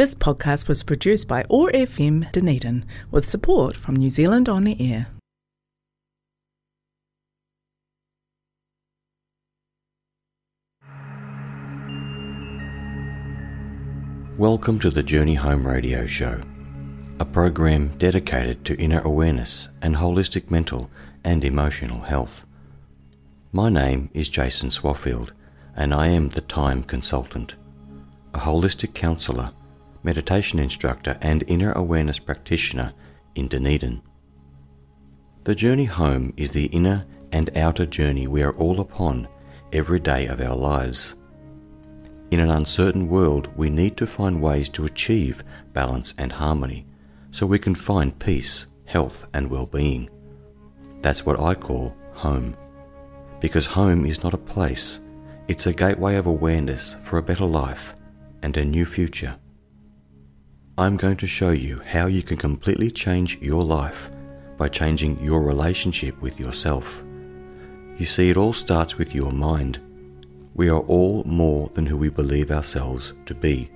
This podcast was produced by OARFM Dunedin with support from New Zealand On Air. Welcome to the Journey Home Radio Show, a program dedicated to inner awareness and holistic mental and emotional health. My name is Jason Swaffield, and I am the Time Consultant, a holistic counsellor, meditation instructor, and inner awareness practitioner in Dunedin. The journey home is the inner and outer journey we are all upon every day of our lives. In an uncertain world, we need to find ways to achieve balance and harmony so we can find peace, health, and well being. That's what I call home. Because home is not a place, it's a gateway of awareness for a better life and a new future. I'm going to show you how you can completely change your life by changing your relationship with yourself. You see, it all starts with your mind we are all more than who we believe ourselves to be,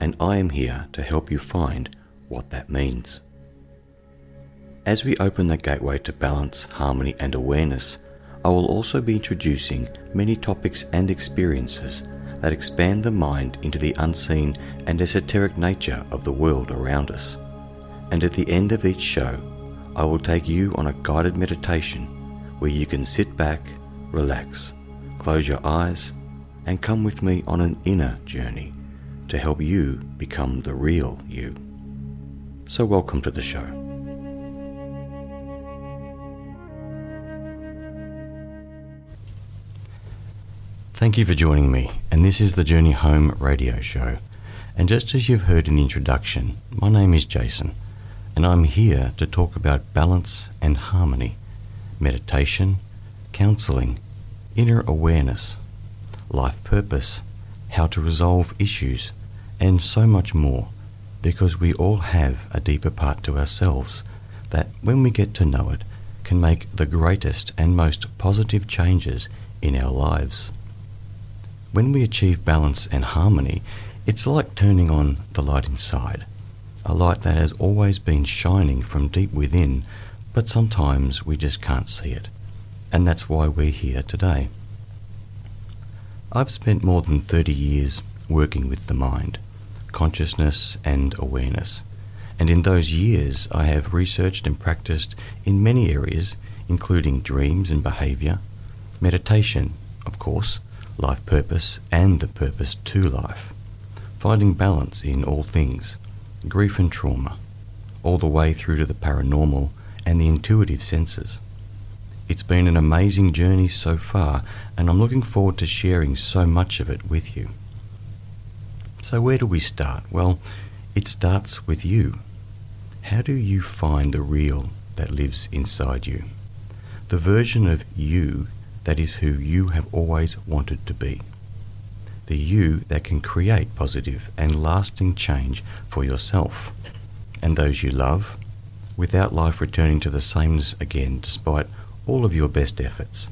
and I am here to help you find what that means. As we open the gateway to balance, harmony, and awareness, I will also be introducing many topics and experiences that expand the mind into the unseen and esoteric nature of the world around us. And at the end of each show, I will take you on a guided meditation where you can sit back, relax, Close your eyes and come with me on an inner journey to help you become the real you. So, welcome to the show. Thank you for joining me, and this is the Journey Home radio show. And just as you've heard in the introduction, my name is Jason, and I'm here to talk about balance and harmony, meditation, counseling, inner awareness, life purpose, how to resolve issues, and so much more, because we all have a deeper part to ourselves that, when we get to know it, can make the greatest and most positive changes in our lives. When we achieve balance and harmony, it's like turning on the light inside, a light that has always been shining from deep within, but sometimes we just can't see it and that's why we're here today. I've spent more than 30 years working with the mind, consciousness, and awareness, and in those years I have researched and practiced in many areas, including dreams and behaviour, meditation, of course, life purpose, and the purpose to life, finding balance in all things, grief and trauma, all the way through to the paranormal and the intuitive senses. It's been an amazing journey so far, and I'm looking forward to sharing so much of it with you. So, where do we start? Well, it starts with you. How do you find the real that lives inside you? The version of you that is who you have always wanted to be. The you that can create positive and lasting change for yourself and those you love without life returning to the sameness again despite all of your best efforts.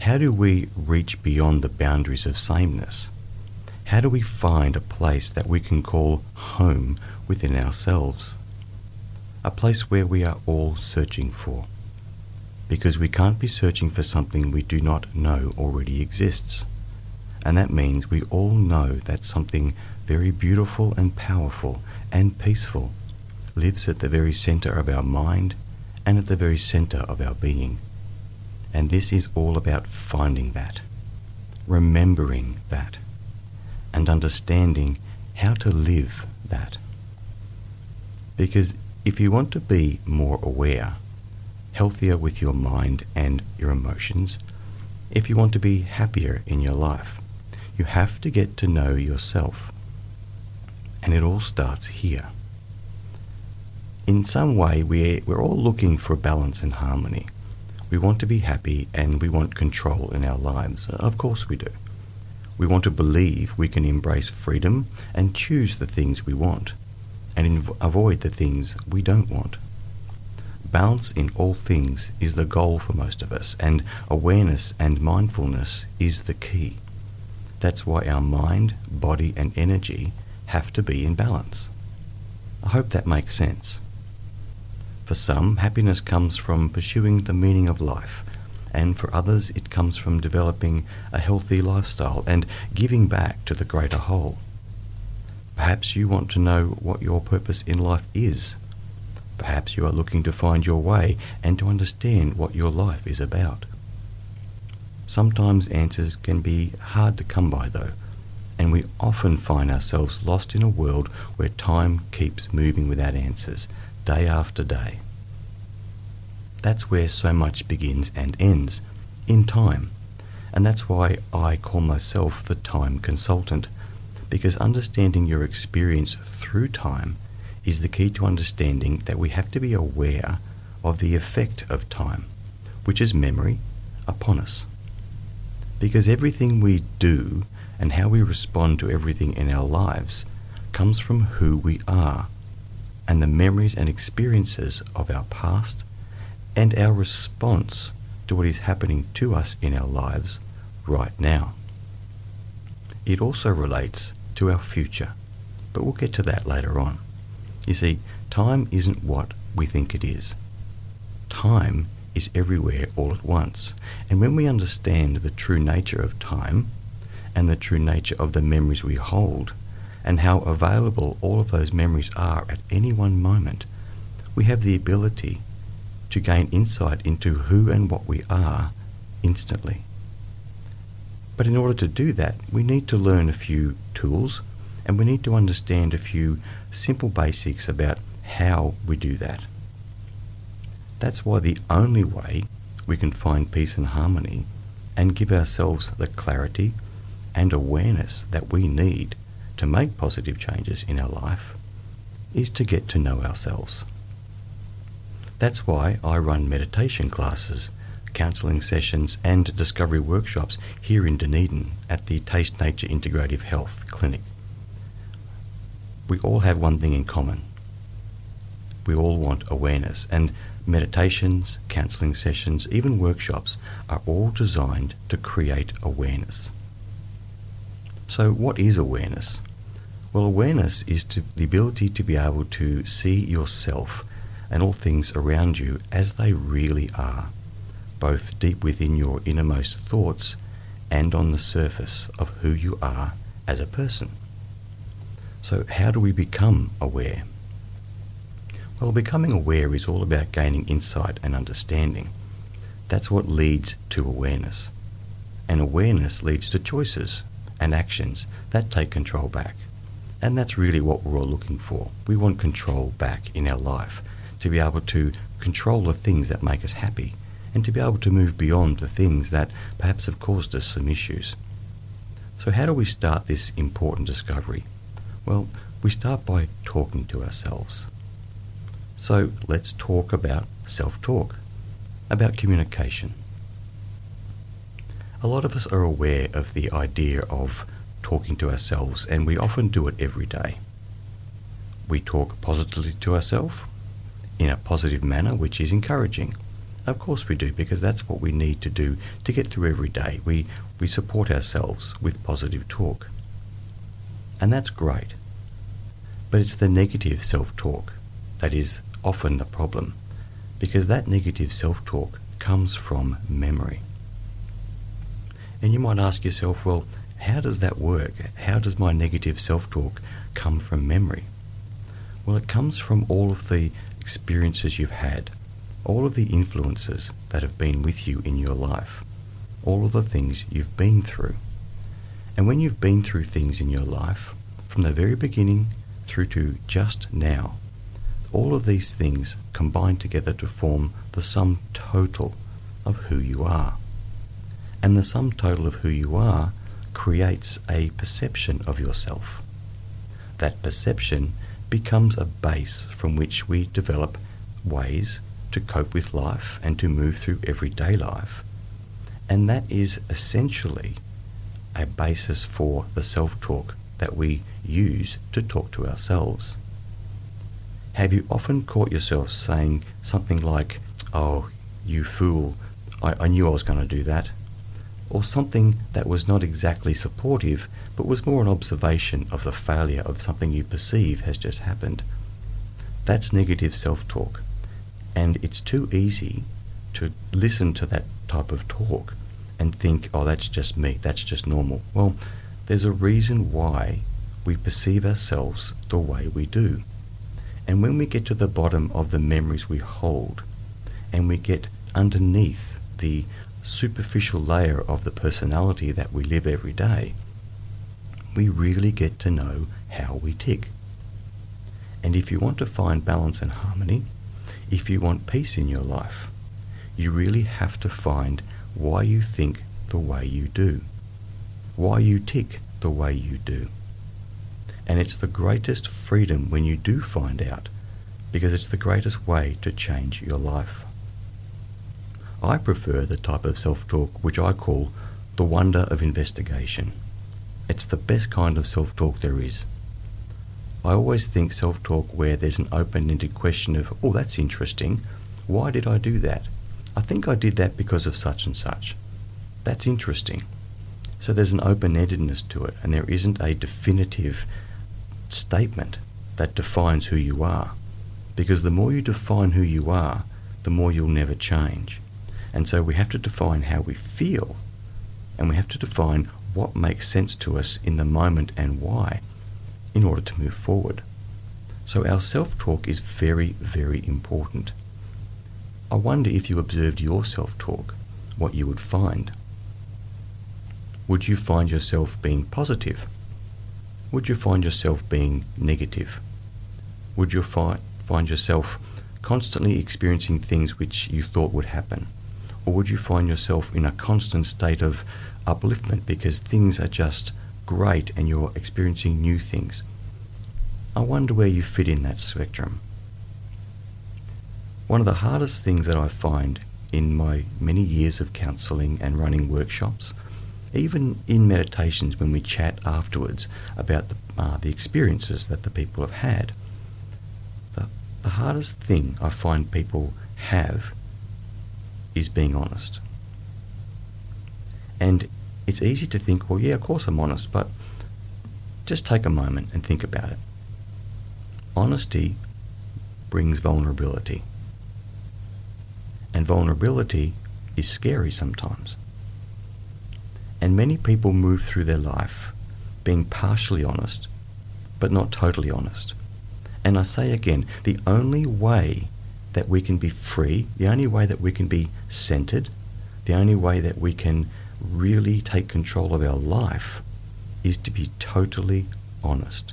How do we reach beyond the boundaries of sameness? How do we find a place that we can call home within ourselves? A place where we are all searching for. Because we can't be searching for something we do not know already exists. And that means we all know that something very beautiful and powerful and peaceful lives at the very center of our mind and at the very center of our being. And this is all about finding that, remembering that, and understanding how to live that. Because if you want to be more aware, healthier with your mind and your emotions, if you want to be happier in your life, you have to get to know yourself. And it all starts here in some way, we're, we're all looking for balance and harmony. We want to be happy and we want control in our lives. Of course, we do. We want to believe we can embrace freedom and choose the things we want and avoid the things we don't want. Balance in all things is the goal for most of us, and awareness and mindfulness is the key. That's why our mind, body, and energy have to be in balance. I hope that makes sense. For some, happiness comes from pursuing the meaning of life, and for others, it comes from developing a healthy lifestyle and giving back to the greater whole. Perhaps you want to know what your purpose in life is. Perhaps you are looking to find your way and to understand what your life is about. Sometimes answers can be hard to come by, though, and we often find ourselves lost in a world where time keeps moving without answers, day after day. That's where so much begins and ends, in time. And that's why I call myself the time consultant, because understanding your experience through time is the key to understanding that we have to be aware of the effect of time, which is memory, upon us. Because everything we do and how we respond to everything in our lives comes from who we are and the memories and experiences of our past and our response to what is happening to us in our lives right now. It also relates to our future, but we'll get to that later on. You see, time isn't what we think it is. Time is everywhere all at once, and when we understand the true nature of time and the true nature of the memories we hold, and how available all of those memories are at any one moment, we have the ability to gain insight into who and what we are instantly. But in order to do that, we need to learn a few tools and we need to understand a few simple basics about how we do that. That's why the only way we can find peace and harmony and give ourselves the clarity and awareness that we need to make positive changes in our life is to get to know ourselves. That's why I run meditation classes, counselling sessions, and discovery workshops here in Dunedin at the Taste Nature Integrative Health Clinic. We all have one thing in common. We all want awareness, and meditations, counselling sessions, even workshops are all designed to create awareness. So, what is awareness? Well, awareness is the ability to be able to see yourself and all things around you as they really are, both deep within your innermost thoughts and on the surface of who you are as a person. So, how do we become aware? Well, becoming aware is all about gaining insight and understanding. That's what leads to awareness. And awareness leads to choices and actions that take control back. And that's really what we're all looking for. We want control back in our life to be able to control the things that make us happy and to be able to move beyond the things that perhaps have caused us some issues. So, how do we start this important discovery? Well, we start by talking to ourselves. So, let's talk about self talk, about communication. A lot of us are aware of the idea of talking to ourselves, and we often do it every day. We talk positively to ourselves, in a positive manner, which is encouraging. Of course we do, because that's what we need to do to get through every day. We, we support ourselves with positive talk. And that's great. But it's the negative self talk that is often the problem, because that negative self talk comes from memory. And you might ask yourself, well, how does that work? How does my negative self talk come from memory? Well, it comes from all of the experiences you've had, all of the influences that have been with you in your life, all of the things you've been through. And when you've been through things in your life, from the very beginning through to just now, all of these things combine together to form the sum total of who you are. And the sum total of who you are creates a perception of yourself. That perception becomes a base from which we develop ways to cope with life and to move through everyday life. And that is essentially a basis for the self talk that we use to talk to ourselves. Have you often caught yourself saying something like, Oh, you fool, I, I knew I was going to do that? or something that was not exactly supportive, but was more an observation of the failure of something you perceive has just happened. That's negative self talk. And it's too easy to listen to that type of talk and think, oh, that's just me, that's just normal. Well, there's a reason why we perceive ourselves the way we do. And when we get to the bottom of the memories we hold, and we get underneath the superficial layer of the personality that we live every day, we really get to know how we tick. And if you want to find balance and harmony, if you want peace in your life, you really have to find why you think the way you do, why you tick the way you do. And it's the greatest freedom when you do find out, because it's the greatest way to change your life. I prefer the type of self talk which I call the wonder of investigation. It's the best kind of self talk there is. I always think self talk where there's an open ended question of, oh, that's interesting. Why did I do that? I think I did that because of such and such. That's interesting. So there's an open endedness to it, and there isn't a definitive statement that defines who you are. Because the more you define who you are, the more you'll never change. And so we have to define how we feel, and we have to define what makes sense to us in the moment and why in order to move forward. So our self talk is very, very important. I wonder if you observed your self talk, what you would find. Would you find yourself being positive? Would you find yourself being negative? Would you fi- find yourself constantly experiencing things which you thought would happen? Or would you find yourself in a constant state of upliftment because things are just great and you're experiencing new things? I wonder where you fit in that spectrum. One of the hardest things that I find in my many years of counselling and running workshops, even in meditations when we chat afterwards about the, uh, the experiences that the people have had, the, the hardest thing I find people have is being honest. And it's easy to think, well, yeah, of course I'm honest, but just take a moment and think about it. Honesty brings vulnerability. And vulnerability is scary sometimes. And many people move through their life being partially honest, but not totally honest. And I say again, the only way that we can be free, the only way that we can be centered, the only way that we can really take control of our life is to be totally honest.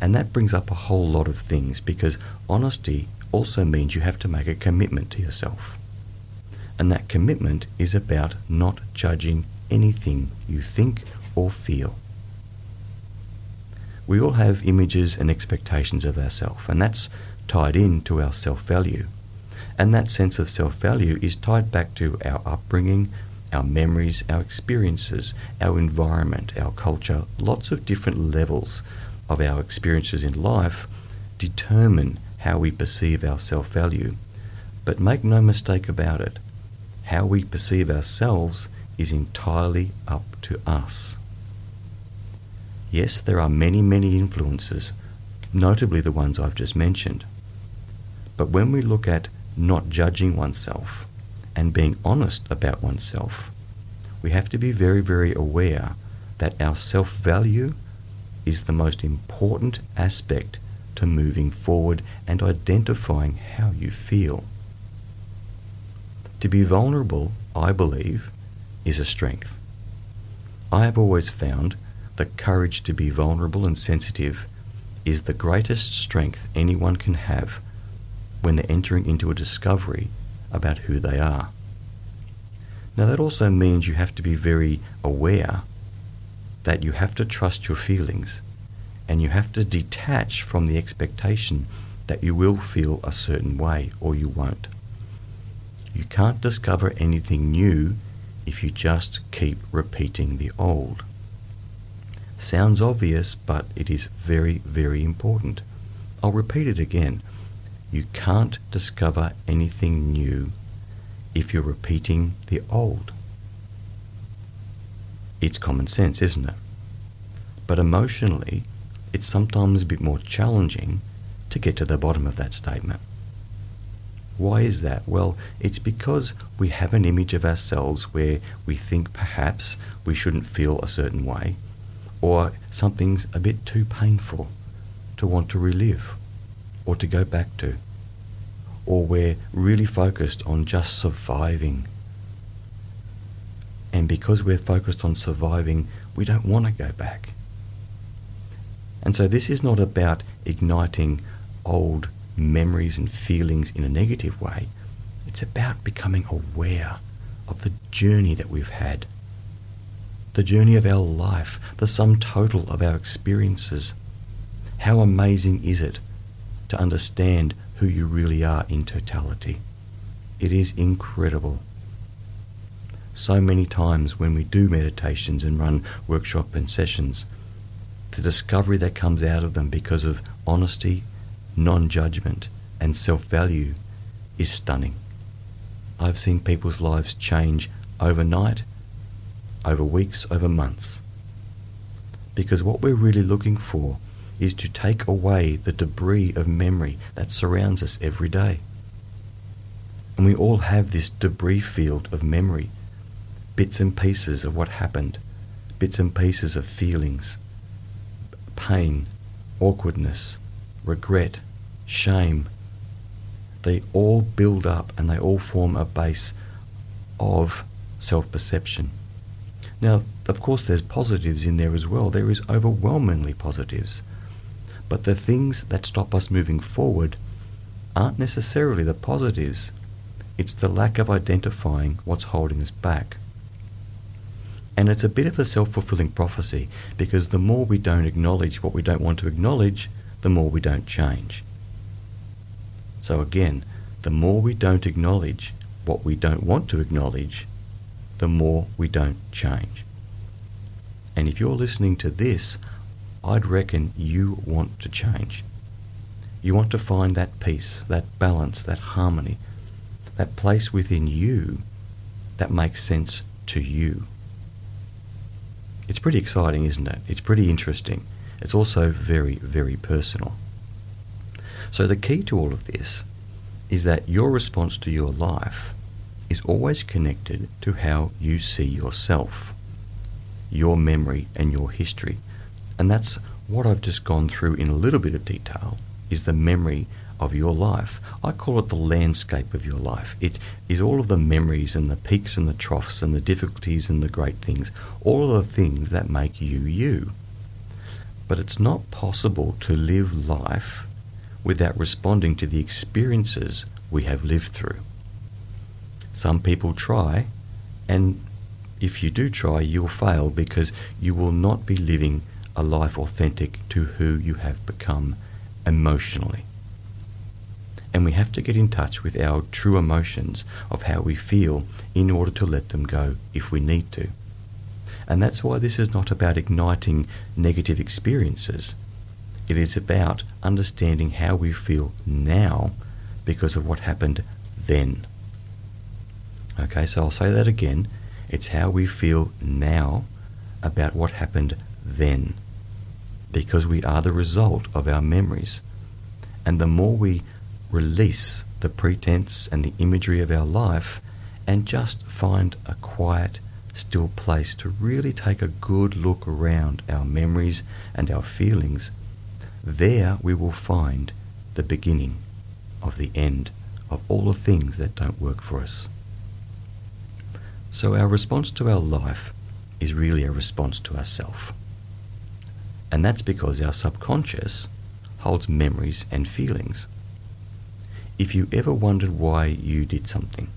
And that brings up a whole lot of things because honesty also means you have to make a commitment to yourself. And that commitment is about not judging anything you think or feel. We all have images and expectations of ourselves, and that's tied in to our self value. And that sense of self value is tied back to our upbringing, our memories, our experiences, our environment, our culture, lots of different levels of our experiences in life determine how we perceive our self value. But make no mistake about it, how we perceive ourselves is entirely up to us. Yes, there are many, many influences, notably the ones I've just mentioned. But when we look at not judging oneself and being honest about oneself, we have to be very, very aware that our self value is the most important aspect to moving forward and identifying how you feel. To be vulnerable, I believe, is a strength. I have always found that courage to be vulnerable and sensitive is the greatest strength anyone can have when they're entering into a discovery about who they are. Now, that also means you have to be very aware that you have to trust your feelings and you have to detach from the expectation that you will feel a certain way or you won't. You can't discover anything new if you just keep repeating the old. Sounds obvious, but it is very, very important. I'll repeat it again. You can't discover anything new if you're repeating the old. it's common sense, isn't it? But emotionally, it's sometimes a bit more challenging to get to the bottom of that statement. Why is that? Well, it's because we have an image of ourselves where we think perhaps we shouldn't feel a certain way, or something's a bit too painful to want to relive or to go back to, or we're really focused on just surviving. And because we're focused on surviving, we don't want to go back. And so this is not about igniting old memories and feelings in a negative way. It's about becoming aware of the journey that we've had, the journey of our life, the sum total of our experiences. How amazing is it to understand who you really are in totality? It is incredible. So many times when we do meditations and run workshop and sessions, the discovery that comes out of them because of honesty, non judgment, and self value is stunning. I've seen people's lives change overnight, over weeks, over months. Because what we're really looking for is to take away the debris of memory that surrounds us every day. And we all have this debris field of memory, bits and pieces of what happened, bits and pieces of feelings, pain, awkwardness, regret, shame. They all build up and they all form a base of self perception. Now, of course, there's positives in there as well. There is overwhelmingly positives. But the things that stop us moving forward aren't necessarily the positives. It's the lack of identifying what's holding us back. And it's a bit of a self fulfilling prophecy because the more we don't acknowledge what we don't want to acknowledge, the more we don't change. So again, the more we don't acknowledge what we don't want to acknowledge, the more we don't change. And if you're listening to this, I'd reckon you want to change. You want to find that peace, that balance, that harmony, that place within you that makes sense to you. It's pretty exciting, isn't it? It's pretty interesting. It's also very, very personal. So, the key to all of this is that your response to your life is always connected to how you see yourself, your memory, and your history. And that's what I've just gone through in a little bit of detail is the memory of your life. I call it the landscape of your life. It is all of the memories and the peaks and the troughs and the difficulties and the great things, all of the things that make you you. But it's not possible to live life without responding to the experiences we have lived through. Some people try, and if you do try, you'll fail because you will not be living a life authentic to who you have become emotionally and we have to get in touch with our true emotions of how we feel in order to let them go if we need to. And that's why this is not about igniting negative experiences. It is about understanding how we feel now because of what happened then. Okay, so I'll say that again. It's how we feel now about what happened then because we are the result of our memories. And the more we release the pretense and the imagery of our life and just find a quiet, still place to really take a good look around our memories and our feelings, there we will find the beginning of the end of all the things that don't work for us. So our response to our life is really a response to ourself. And that's because our subconscious holds memories and feelings if you ever wondered why you did something,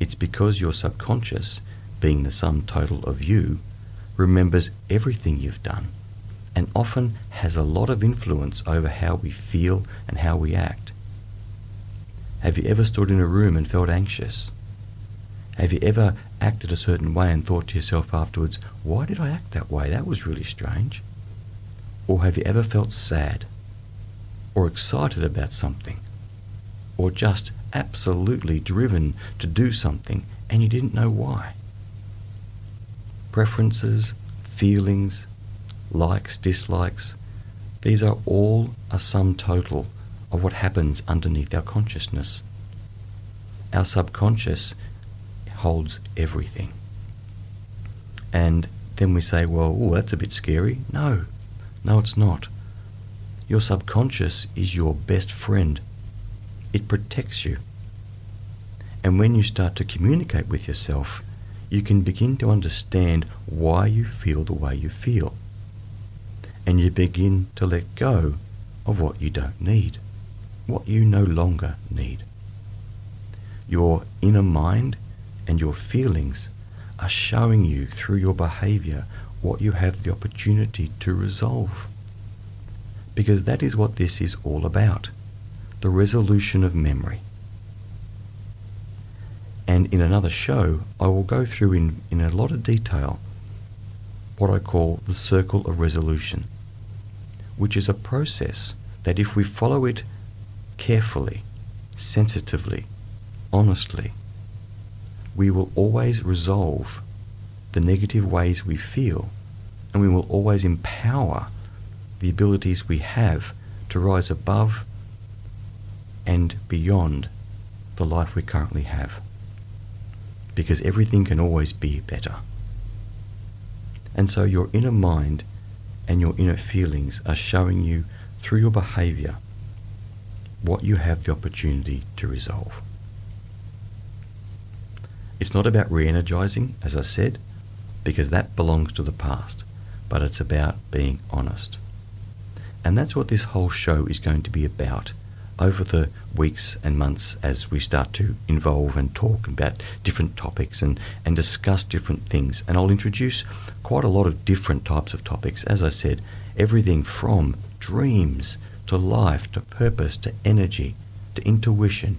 it's because your subconscious, being the sum total of you, remembers everything you've done and often has a lot of influence over how we feel and how we act. Have you ever stood in a room and felt anxious? Have you ever acted a certain way and thought to yourself afterwards, why did I act that way? That was really strange. Or have you ever felt sad or excited about something or just absolutely driven to do something and you didn't know why. preferences, feelings, likes, dislikes, these are all a sum total of what happens underneath our consciousness. Our subconscious holds everything. And then we say, well, ooh, that's a bit scary. No, no, it's not. Your subconscious is your best friend. It protects you. And when you start to communicate with yourself, you can begin to understand why you feel the way you feel. And you begin to let go of what you don't need, what you no longer need. Your inner mind and your feelings are showing you through your behavior what you have the opportunity to resolve. Because that is what this is all about the resolution of memory. And in another show, I will go through in, in a lot of detail what I call the circle of resolution, which is a process that if we follow it carefully, sensitively, honestly, we will always resolve the negative ways we feel and we will always empower the abilities we have to rise above and beyond the life we currently have. Because everything can always be better. And so your inner mind and your inner feelings are showing you through your behavior what you have the opportunity to resolve. It's not about re energizing, as I said, because that belongs to the past, but it's about being honest. And that's what this whole show is going to be about over the weeks and months as we start to involve and talk about different topics and, and discuss different things. And I'll introduce quite a lot of different types of topics. As I said, everything from dreams to life to purpose to energy to intuition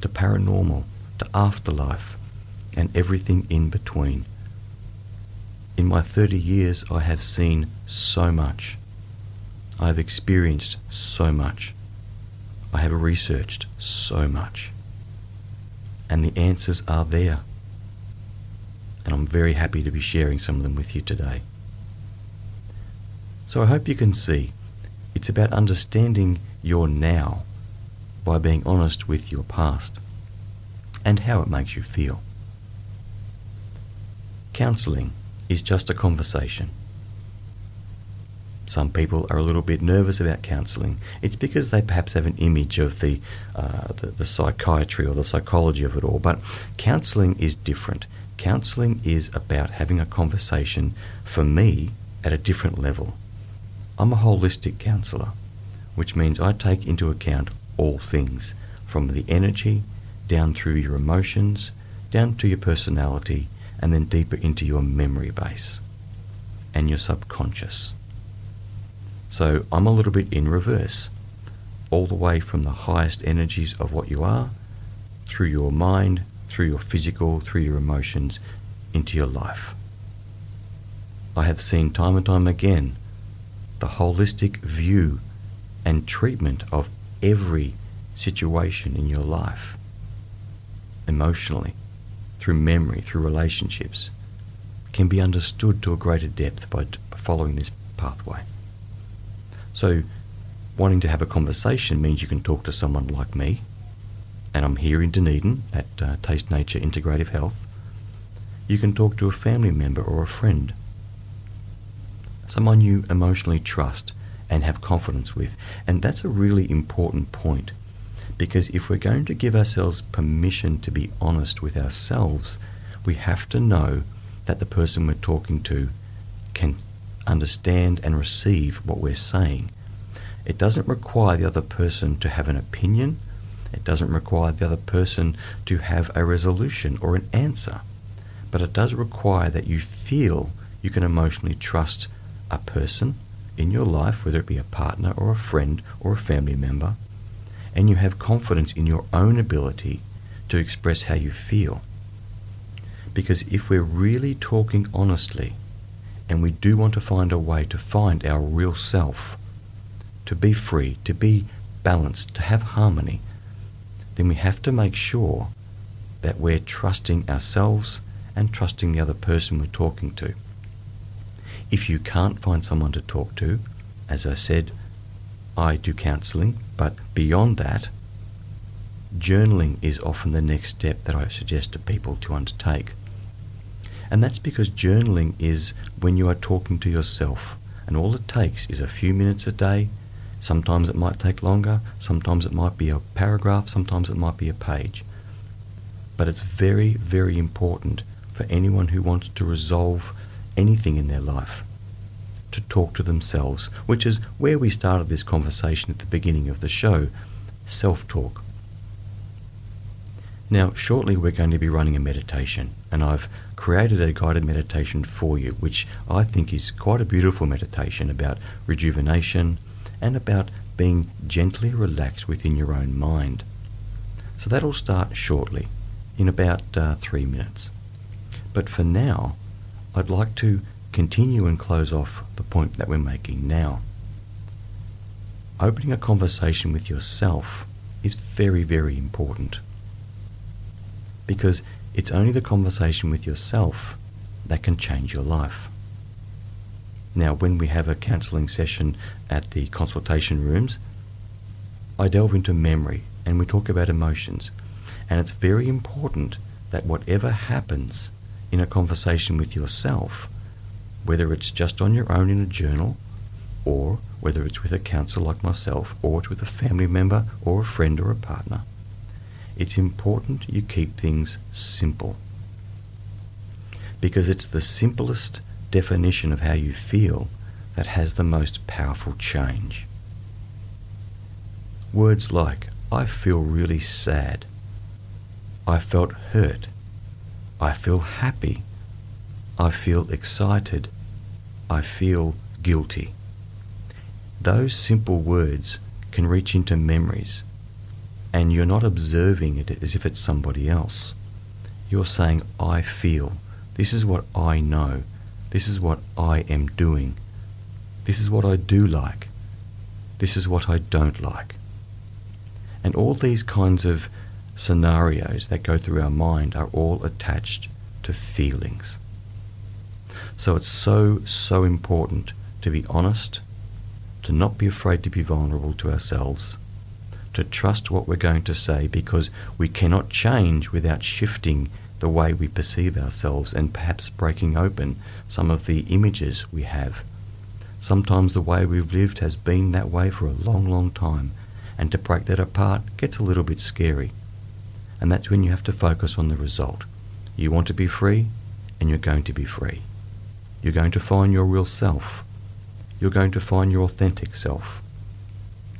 to paranormal to afterlife and everything in between. In my 30 years, I have seen so much. I have experienced so much. I have researched so much. And the answers are there. And I'm very happy to be sharing some of them with you today. So I hope you can see it's about understanding your now by being honest with your past and how it makes you feel. Counselling is just a conversation. Some people are a little bit nervous about counselling. It's because they perhaps have an image of the, uh, the, the psychiatry or the psychology of it all. But counselling is different. Counselling is about having a conversation for me at a different level. I'm a holistic counsellor, which means I take into account all things from the energy down through your emotions, down to your personality, and then deeper into your memory base and your subconscious. So I'm a little bit in reverse, all the way from the highest energies of what you are, through your mind, through your physical, through your emotions, into your life. I have seen time and time again the holistic view and treatment of every situation in your life emotionally, through memory, through relationships, can be understood to a greater depth by following this pathway. So, wanting to have a conversation means you can talk to someone like me, and I'm here in Dunedin at uh, Taste Nature Integrative Health. You can talk to a family member or a friend, someone you emotionally trust and have confidence with. And that's a really important point because if we're going to give ourselves permission to be honest with ourselves, we have to know that the person we're talking to can understand and receive what we're saying. It doesn't require the other person to have an opinion. It doesn't require the other person to have a resolution or an answer. But it does require that you feel you can emotionally trust a person in your life, whether it be a partner or a friend or a family member, and you have confidence in your own ability to express how you feel. Because if we're really talking honestly, and we do want to find a way to find our real self, to be free, to be balanced, to have harmony, then we have to make sure that we're trusting ourselves and trusting the other person we're talking to. If you can't find someone to talk to, as I said, I do counselling, but beyond that, journaling is often the next step that I suggest to people to undertake. And that's because journaling is when you are talking to yourself, and all it takes is a few minutes a day. Sometimes it might take longer, sometimes it might be a paragraph, sometimes it might be a page. But it's very, very important for anyone who wants to resolve anything in their life to talk to themselves, which is where we started this conversation at the beginning of the show self talk. Now, shortly we're going to be running a meditation, and I've created a guided meditation for you, which I think is quite a beautiful meditation about rejuvenation and about being gently relaxed within your own mind. So that'll start shortly, in about uh, three minutes. But for now, I'd like to continue and close off the point that we're making now. Opening a conversation with yourself is very, very important because it's only the conversation with yourself that can change your life. Now, when we have a counselling session at the consultation rooms, I delve into memory and we talk about emotions. And it's very important that whatever happens in a conversation with yourself, whether it's just on your own in a journal, or whether it's with a counsellor like myself, or it's with a family member, or a friend, or a partner, it's important you keep things simple. Because it's the simplest definition of how you feel that has the most powerful change. Words like, I feel really sad. I felt hurt. I feel happy. I feel excited. I feel guilty. Those simple words can reach into memories, and you're not observing it as if it's somebody else. You're saying, I feel. This is what I know. This is what I am doing. This is what I do like. This is what I don't like. And all these kinds of scenarios that go through our mind are all attached to feelings. So it's so, so important to be honest, to not be afraid to be vulnerable to ourselves, to trust what we're going to say because we cannot change without shifting the way we perceive ourselves and perhaps breaking open some of the images we have. Sometimes the way we've lived has been that way for a long, long time, and to break that apart gets a little bit scary. And that's when you have to focus on the result. You want to be free, and you're going to be free. You're going to find your real self. You're going to find your authentic self.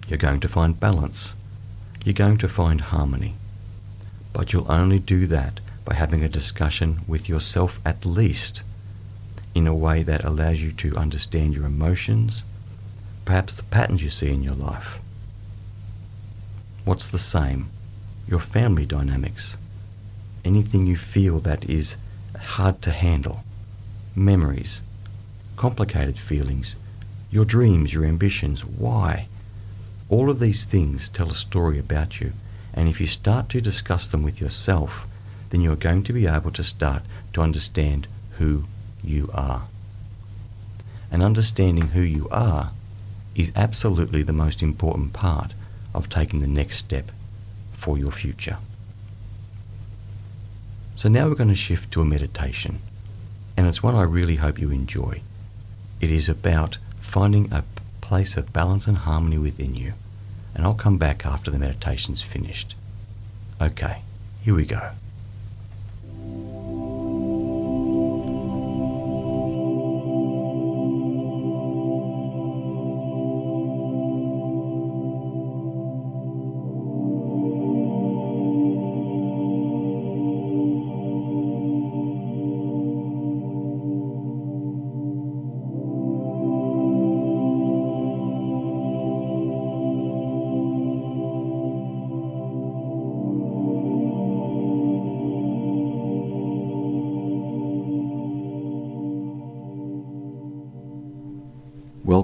You're going to find balance. You're going to find harmony. But you'll only do that by having a discussion with yourself at least in a way that allows you to understand your emotions, perhaps the patterns you see in your life. What's the same? Your family dynamics. Anything you feel that is hard to handle. Memories. Complicated feelings. Your dreams, your ambitions. Why? All of these things tell a story about you. And if you start to discuss them with yourself, then you're going to be able to start to understand who you are. And understanding who you are is absolutely the most important part of taking the next step for your future. So now we're going to shift to a meditation, and it's one I really hope you enjoy. It is about finding a place of balance and harmony within you, and I'll come back after the meditation's finished. Okay, here we go.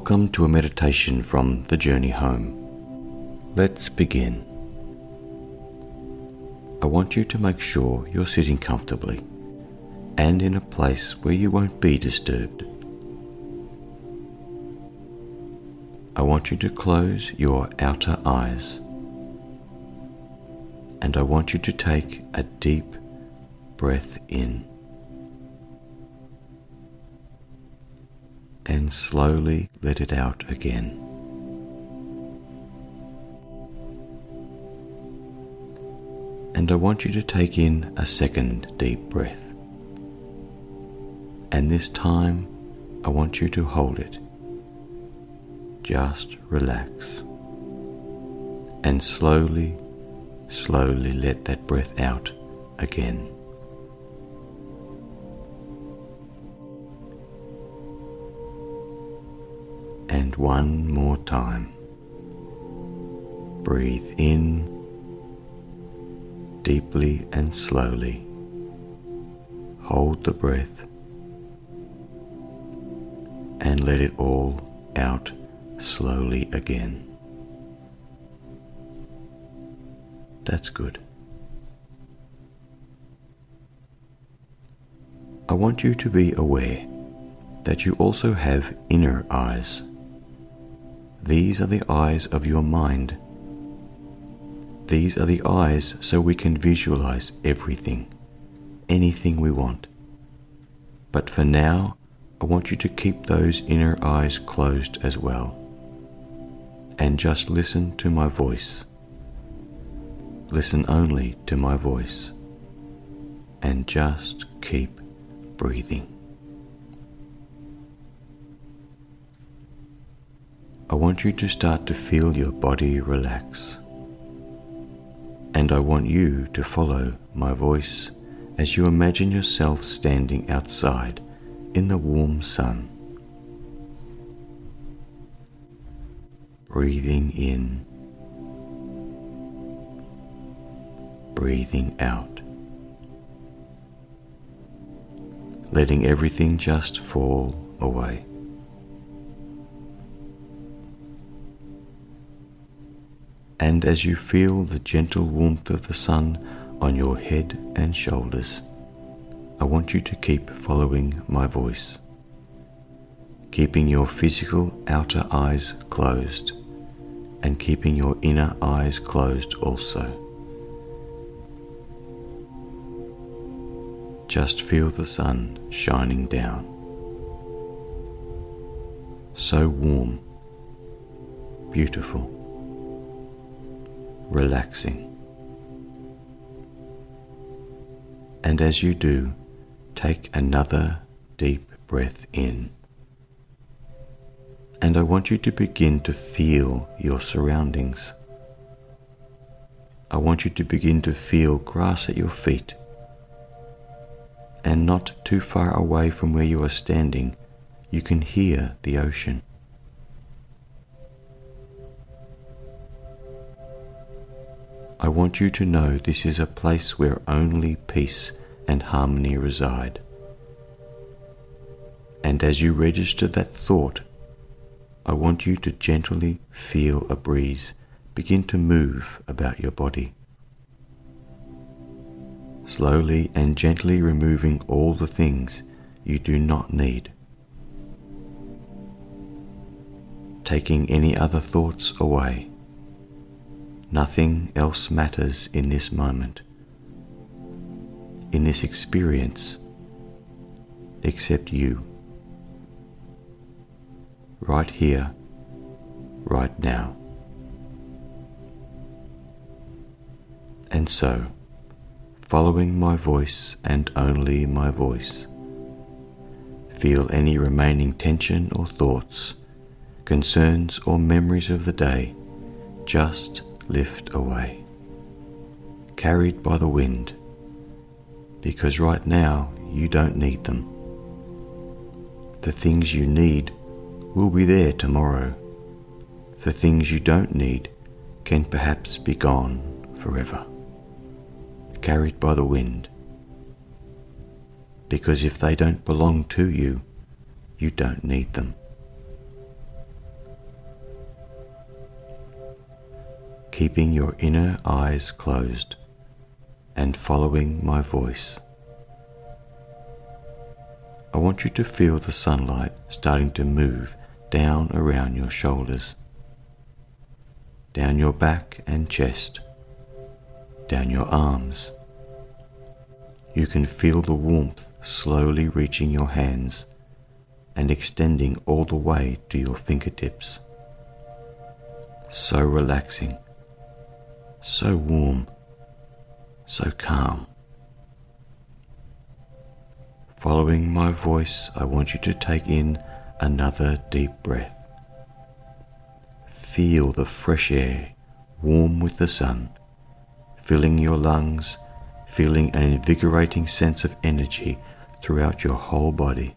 Welcome to a meditation from The Journey Home. Let's begin. I want you to make sure you're sitting comfortably and in a place where you won't be disturbed. I want you to close your outer eyes and I want you to take a deep breath in. And slowly let it out again. And I want you to take in a second deep breath. And this time, I want you to hold it. Just relax. And slowly, slowly let that breath out again. One more time. Breathe in deeply and slowly. Hold the breath and let it all out slowly again. That's good. I want you to be aware that you also have inner eyes. These are the eyes of your mind these are the eyes so we can visualize everything, anything we want. But for now, I want you to keep those inner eyes closed as well. And just listen to my voice. Listen only to my voice. And just keep breathing. Want you to start to feel your body relax and I want you to follow my voice as you imagine yourself standing outside in the warm sun. Breathing in, breathing out, letting everything just fall away. And as you feel the gentle warmth of the sun on your head and shoulders, I want you to keep following my voice, keeping your physical outer eyes closed and keeping your inner eyes closed also. Just feel the sun shining down. So warm, beautiful relaxing. And as you do, take another deep breath in. And I want you to begin to feel your surroundings. I want you to begin to feel grass at your feet. And not too far away from where you are standing, you can hear the ocean. I want you to know this is a place where only peace and harmony reside. And as you register that thought, I want you to gently feel a breeze begin to move about your body. Slowly and gently removing all the things you do not need. Taking any other thoughts away Nothing else matters in this moment, in this experience, except you. Right here, right now. And so, following my voice and only my voice, feel any remaining tension or thoughts, concerns or memories of the day just lift away, carried by the wind, because right now you don't need them. The things you need will be there tomorrow. The things you don't need can perhaps be gone forever, carried by the wind. Because if they don't belong to you, you don't need them. Keeping your inner eyes closed and following my voice. I want you to feel the sunlight starting to move down around your shoulders down your back and chest, down your arms. You can feel the warmth slowly reaching your hands and extending all the way to your fingertips. So relaxing, so warm, so calm. Following my voice, I want you to take in another deep breath. Feel the fresh air, warm with the sun, filling your lungs, feeling an invigorating sense of energy throughout your whole body.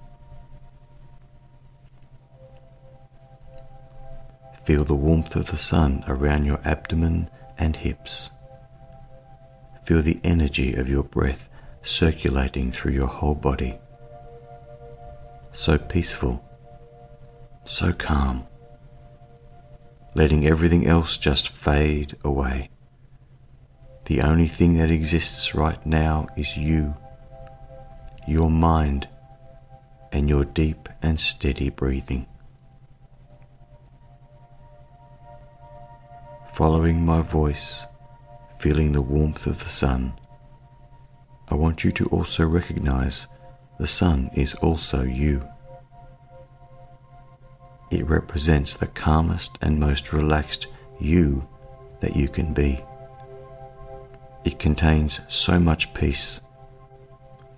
Feel the warmth of the sun around your abdomen and hips. Feel the energy of your breath circulating through your whole body. So peaceful, so calm, letting everything else just fade away. The only thing that exists right now is you, your mind, and your deep and steady breathing. Following my voice, feeling the warmth of the sun, I want you to also recognize the sun is also you. It represents the calmest and most relaxed you that you can be. It contains so much peace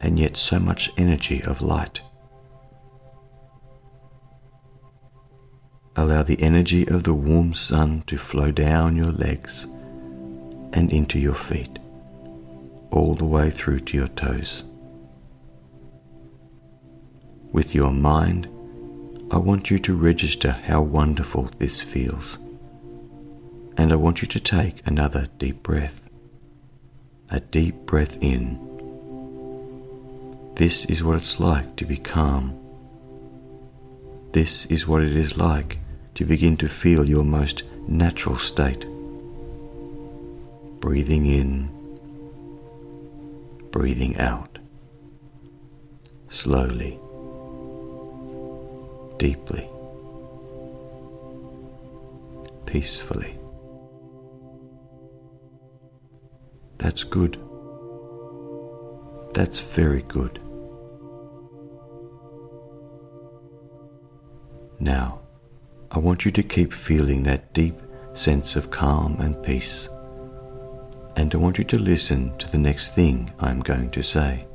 and yet so much energy of light. Allow the energy of the warm sun to flow down your legs and into your feet all the way through to your toes. With your mind, I want you to register how wonderful this feels. And I want you to take another deep breath. A deep breath in. This is what it's like to be calm. This is what it is like to begin to feel your most natural state. Breathing in breathing out slowly, deeply, peacefully. That's good. That's very good. Now, I want you to keep feeling that deep sense of calm and peace and I want you to listen to the next thing I'm going to say.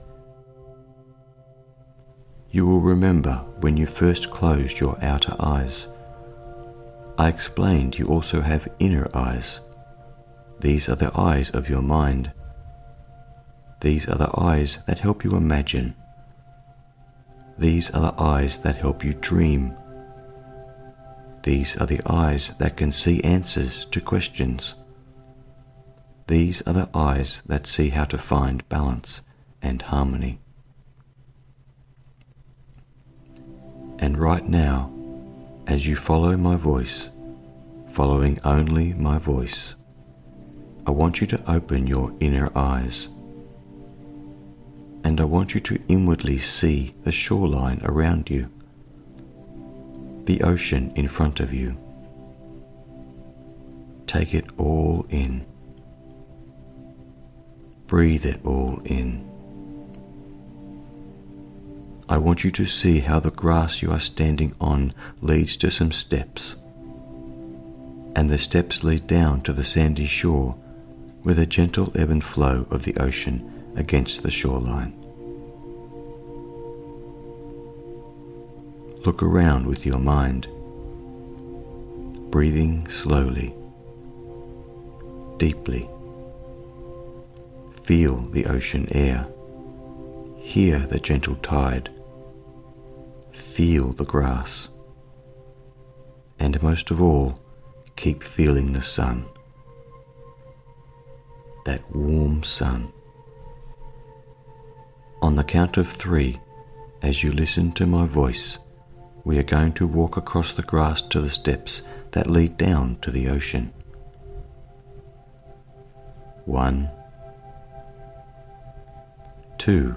You will remember when you first closed your outer eyes. I explained you also have inner eyes. These are the eyes of your mind. These are the eyes that help you imagine. These are the eyes that help you dream. These are the eyes that can see answers to questions. These are the eyes that see how to find balance and harmony. And right now, as you follow my voice, following only my voice, I want you to open your inner eyes. And I want you to inwardly see the shoreline around you, the ocean in front of you. Take it all in. Breathe it all in. I want you to see how the grass you are standing on leads to some steps, and the steps lead down to the sandy shore with a gentle ebb and flow of the ocean against the shoreline. Look around with your mind, breathing slowly, deeply Feel the ocean air. Hear the gentle tide. Feel the grass. And most of all, keep feeling the sun. That warm sun. On the count of three, as you listen to my voice, we are going to walk across the grass to the steps that lead down to the ocean. One, two,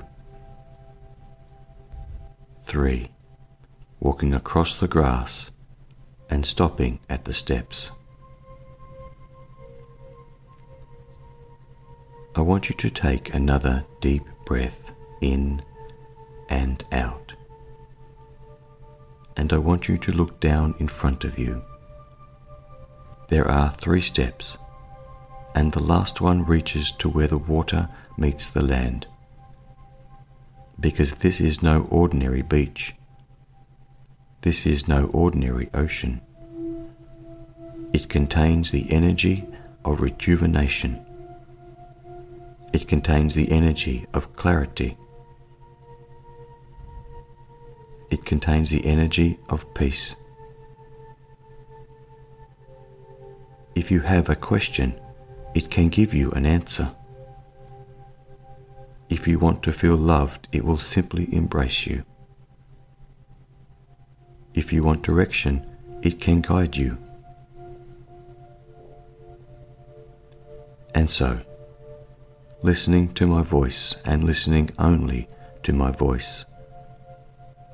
three, walking across the grass and stopping at the steps. I want you to take another deep breath in and out. And I want you to look down in front of you. There are three steps, and the last one reaches to where the water meets the land. Because this is no ordinary beach. This is no ordinary ocean. It contains the energy of rejuvenation it contains the energy of clarity. It contains the energy of peace. If you have a question, it can give you an answer. If you want to feel loved, it will simply embrace you. If you want direction, it can guide you. And so, listening to my voice and listening only to my voice.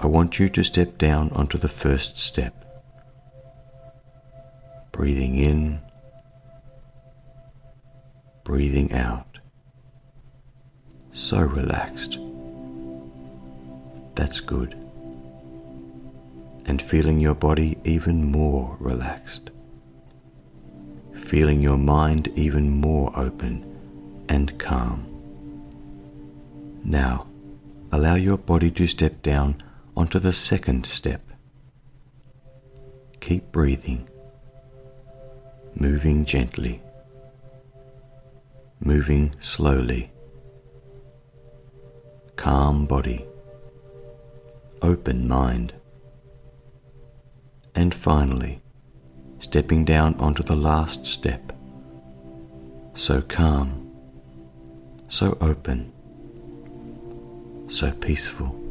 I want you to step down onto the first step. Breathing in, breathing out. So relaxed. That's good. And feeling your body even more relaxed. Feeling your mind even more open and calm. Now, allow your body to step down onto the second step. Keep breathing, moving gently, moving slowly. Calm body, open mind. And finally, stepping down onto the last step. So calm so open, so peaceful.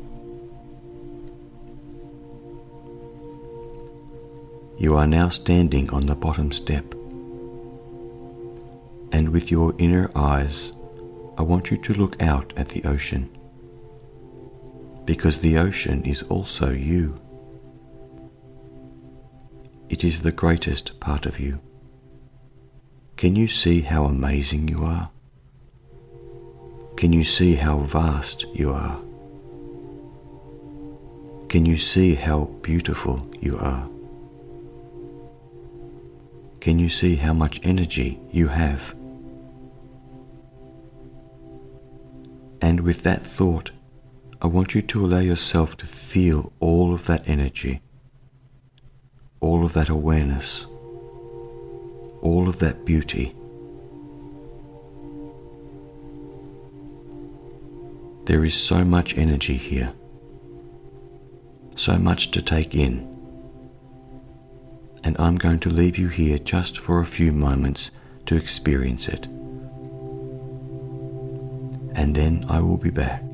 You are now standing on the bottom step, and with your inner eyes, I want you to look out at the ocean, because the ocean is also you. It is the greatest part of you. Can you see how amazing you are? Can you see how vast you are? Can you see how beautiful you are? Can you see how much energy you have? And with that thought, I want you to allow yourself to feel all of that energy, all of that awareness, all of that beauty. There is so much energy here, so much to take in. And I'm going to leave you here just for a few moments to experience it. And then I will be back.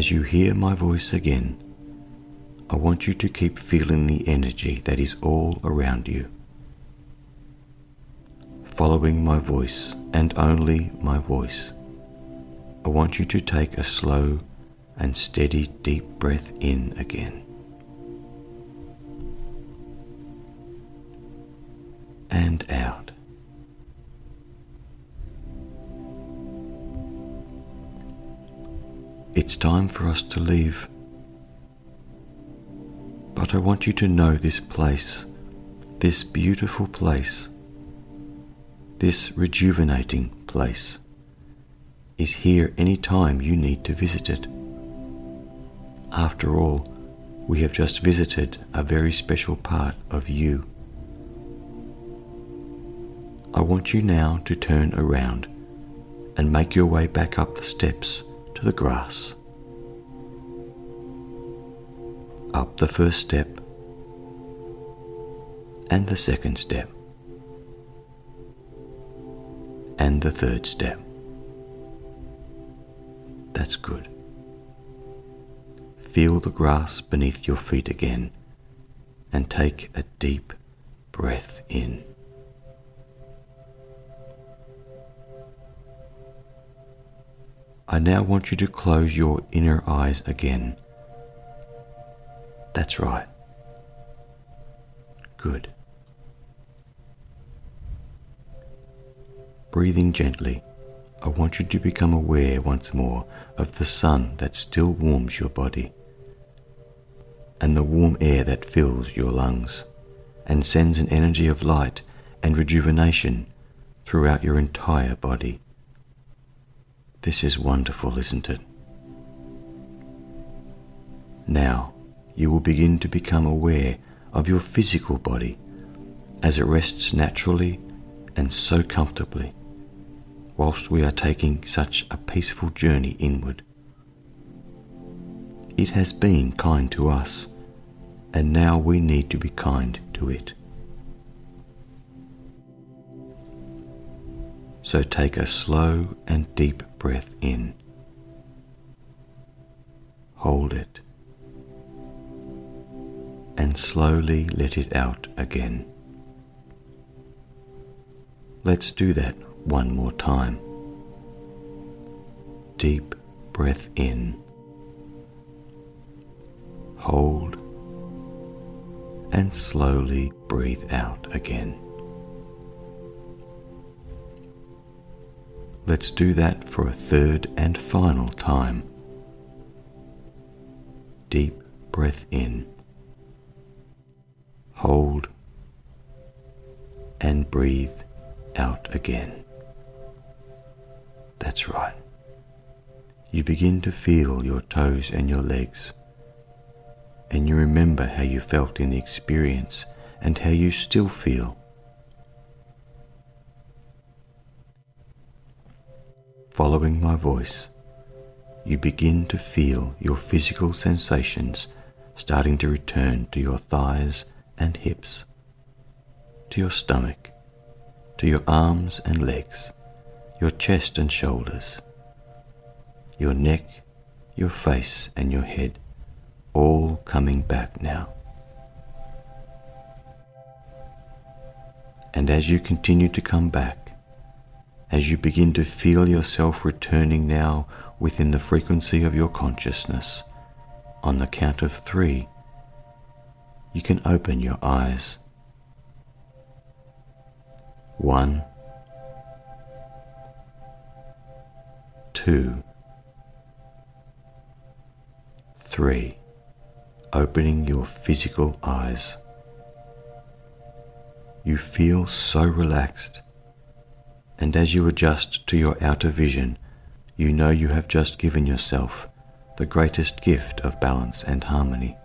As you hear my voice again, I want you to keep feeling the energy that is all around you. Following my voice and only my voice, I want you to take a slow and steady deep breath in again. Time for us to leave. But I want you to know this place, this beautiful place, this rejuvenating place, is here any time you need to visit it. After all, we have just visited a very special part of you. I want you now to turn around and make your way back up the steps to the grass. Up the first step and the second step and the third step. That's good. Feel the grass beneath your feet again and take a deep breath in. I now want you to close your inner eyes again. That's right. Good. Breathing gently, I want you to become aware once more of the sun that still warms your body and the warm air that fills your lungs and sends an energy of light and rejuvenation throughout your entire body. This is wonderful, isn't it? Now, you will begin to become aware of your physical body as it rests naturally and so comfortably whilst we are taking such a peaceful journey inward. It has been kind to us and now we need to be kind to it. So take a slow and deep breath in. Hold it. And slowly let it out again. Let's do that one more time. Deep breath in. Hold and slowly breathe out again. Let's do that for a third and final time. Deep breath in. Hold and breathe out again. That's right. You begin to feel your toes and your legs and you remember how you felt in the experience and how you still feel. Following my voice, you begin to feel your physical sensations starting to return to your thighs and hips, to your stomach, to your arms and legs, your chest and shoulders, your neck, your face, and your head all coming back now. And as you continue to come back, as you begin to feel yourself returning now within the frequency of your consciousness, on the count of three, you can open your eyes. One, two, three opening your physical eyes. You feel so relaxed, and as you adjust to your outer vision, you know you have just given yourself the greatest gift of balance and harmony.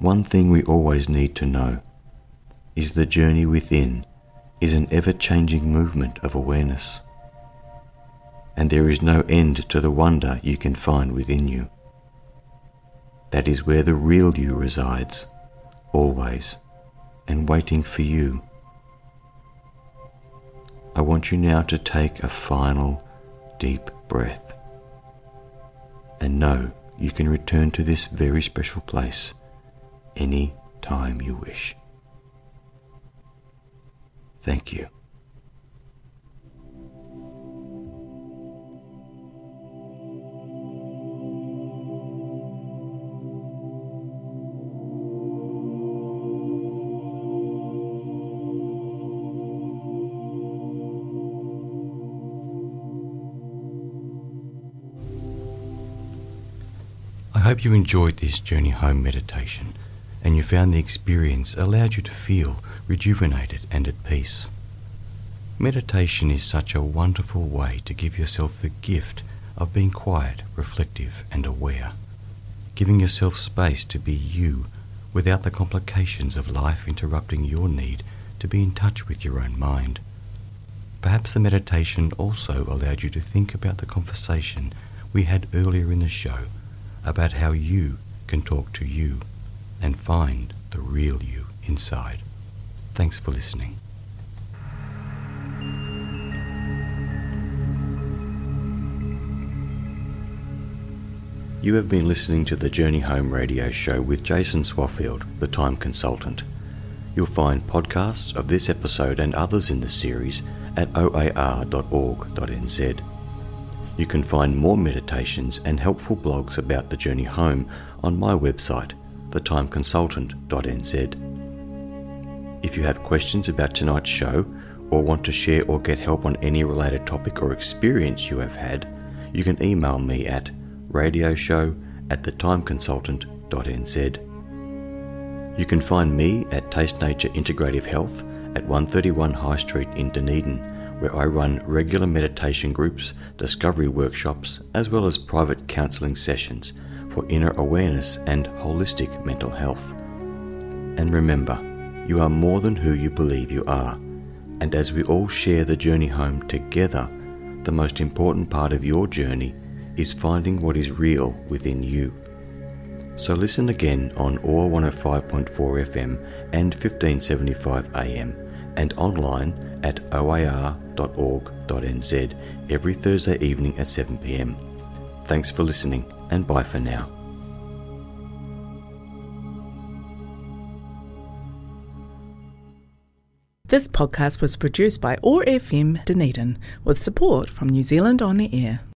One thing we always need to know is the journey within is an ever changing movement of awareness, and there is no end to the wonder you can find within you. That is where the real you resides, always, and waiting for you. I want you now to take a final deep breath. and know you can return to this very special place any time you wish. Thank you. I hope you enjoyed this journey home meditation and you found the experience allowed you to feel rejuvenated and at peace. Meditation is such a wonderful way to give yourself the gift of being quiet, reflective, and aware, giving yourself space to be you without the complications of life interrupting your need to be in touch with your own mind. Perhaps the meditation also allowed you to think about the conversation we had earlier in the show about how you can talk to you and find the real you inside. Thanks for listening. You have been listening to the Journey Home radio show with Jason Swaffield, the Time Consultant. You'll find podcasts of this episode and others in the series at oar.org.nz. You can find more meditations and helpful blogs about the journey home on my website, thetimeconsultant.nz. If you have questions about tonight's show or want to share or get help on any related topic or experience you have had, you can email me at radioshow at thetimeconsultant.nz. You can find me at Taste Nature Integrative Health at 131 High Street in Dunedin, where I run regular meditation groups, discovery workshops, as well as private counselling sessions for inner awareness and holistic mental health. And remember, you are more than who you believe you are. And as we all share the journey home together, the most important part of your journey is finding what is real within you. So listen again on OAR 105.4 FM and 1575 AM and online at oar.org.nz every Thursday evening at 7pm. Thanks for listening and bye for now. This podcast was produced by OAR FM Dunedin with support from New Zealand On Air.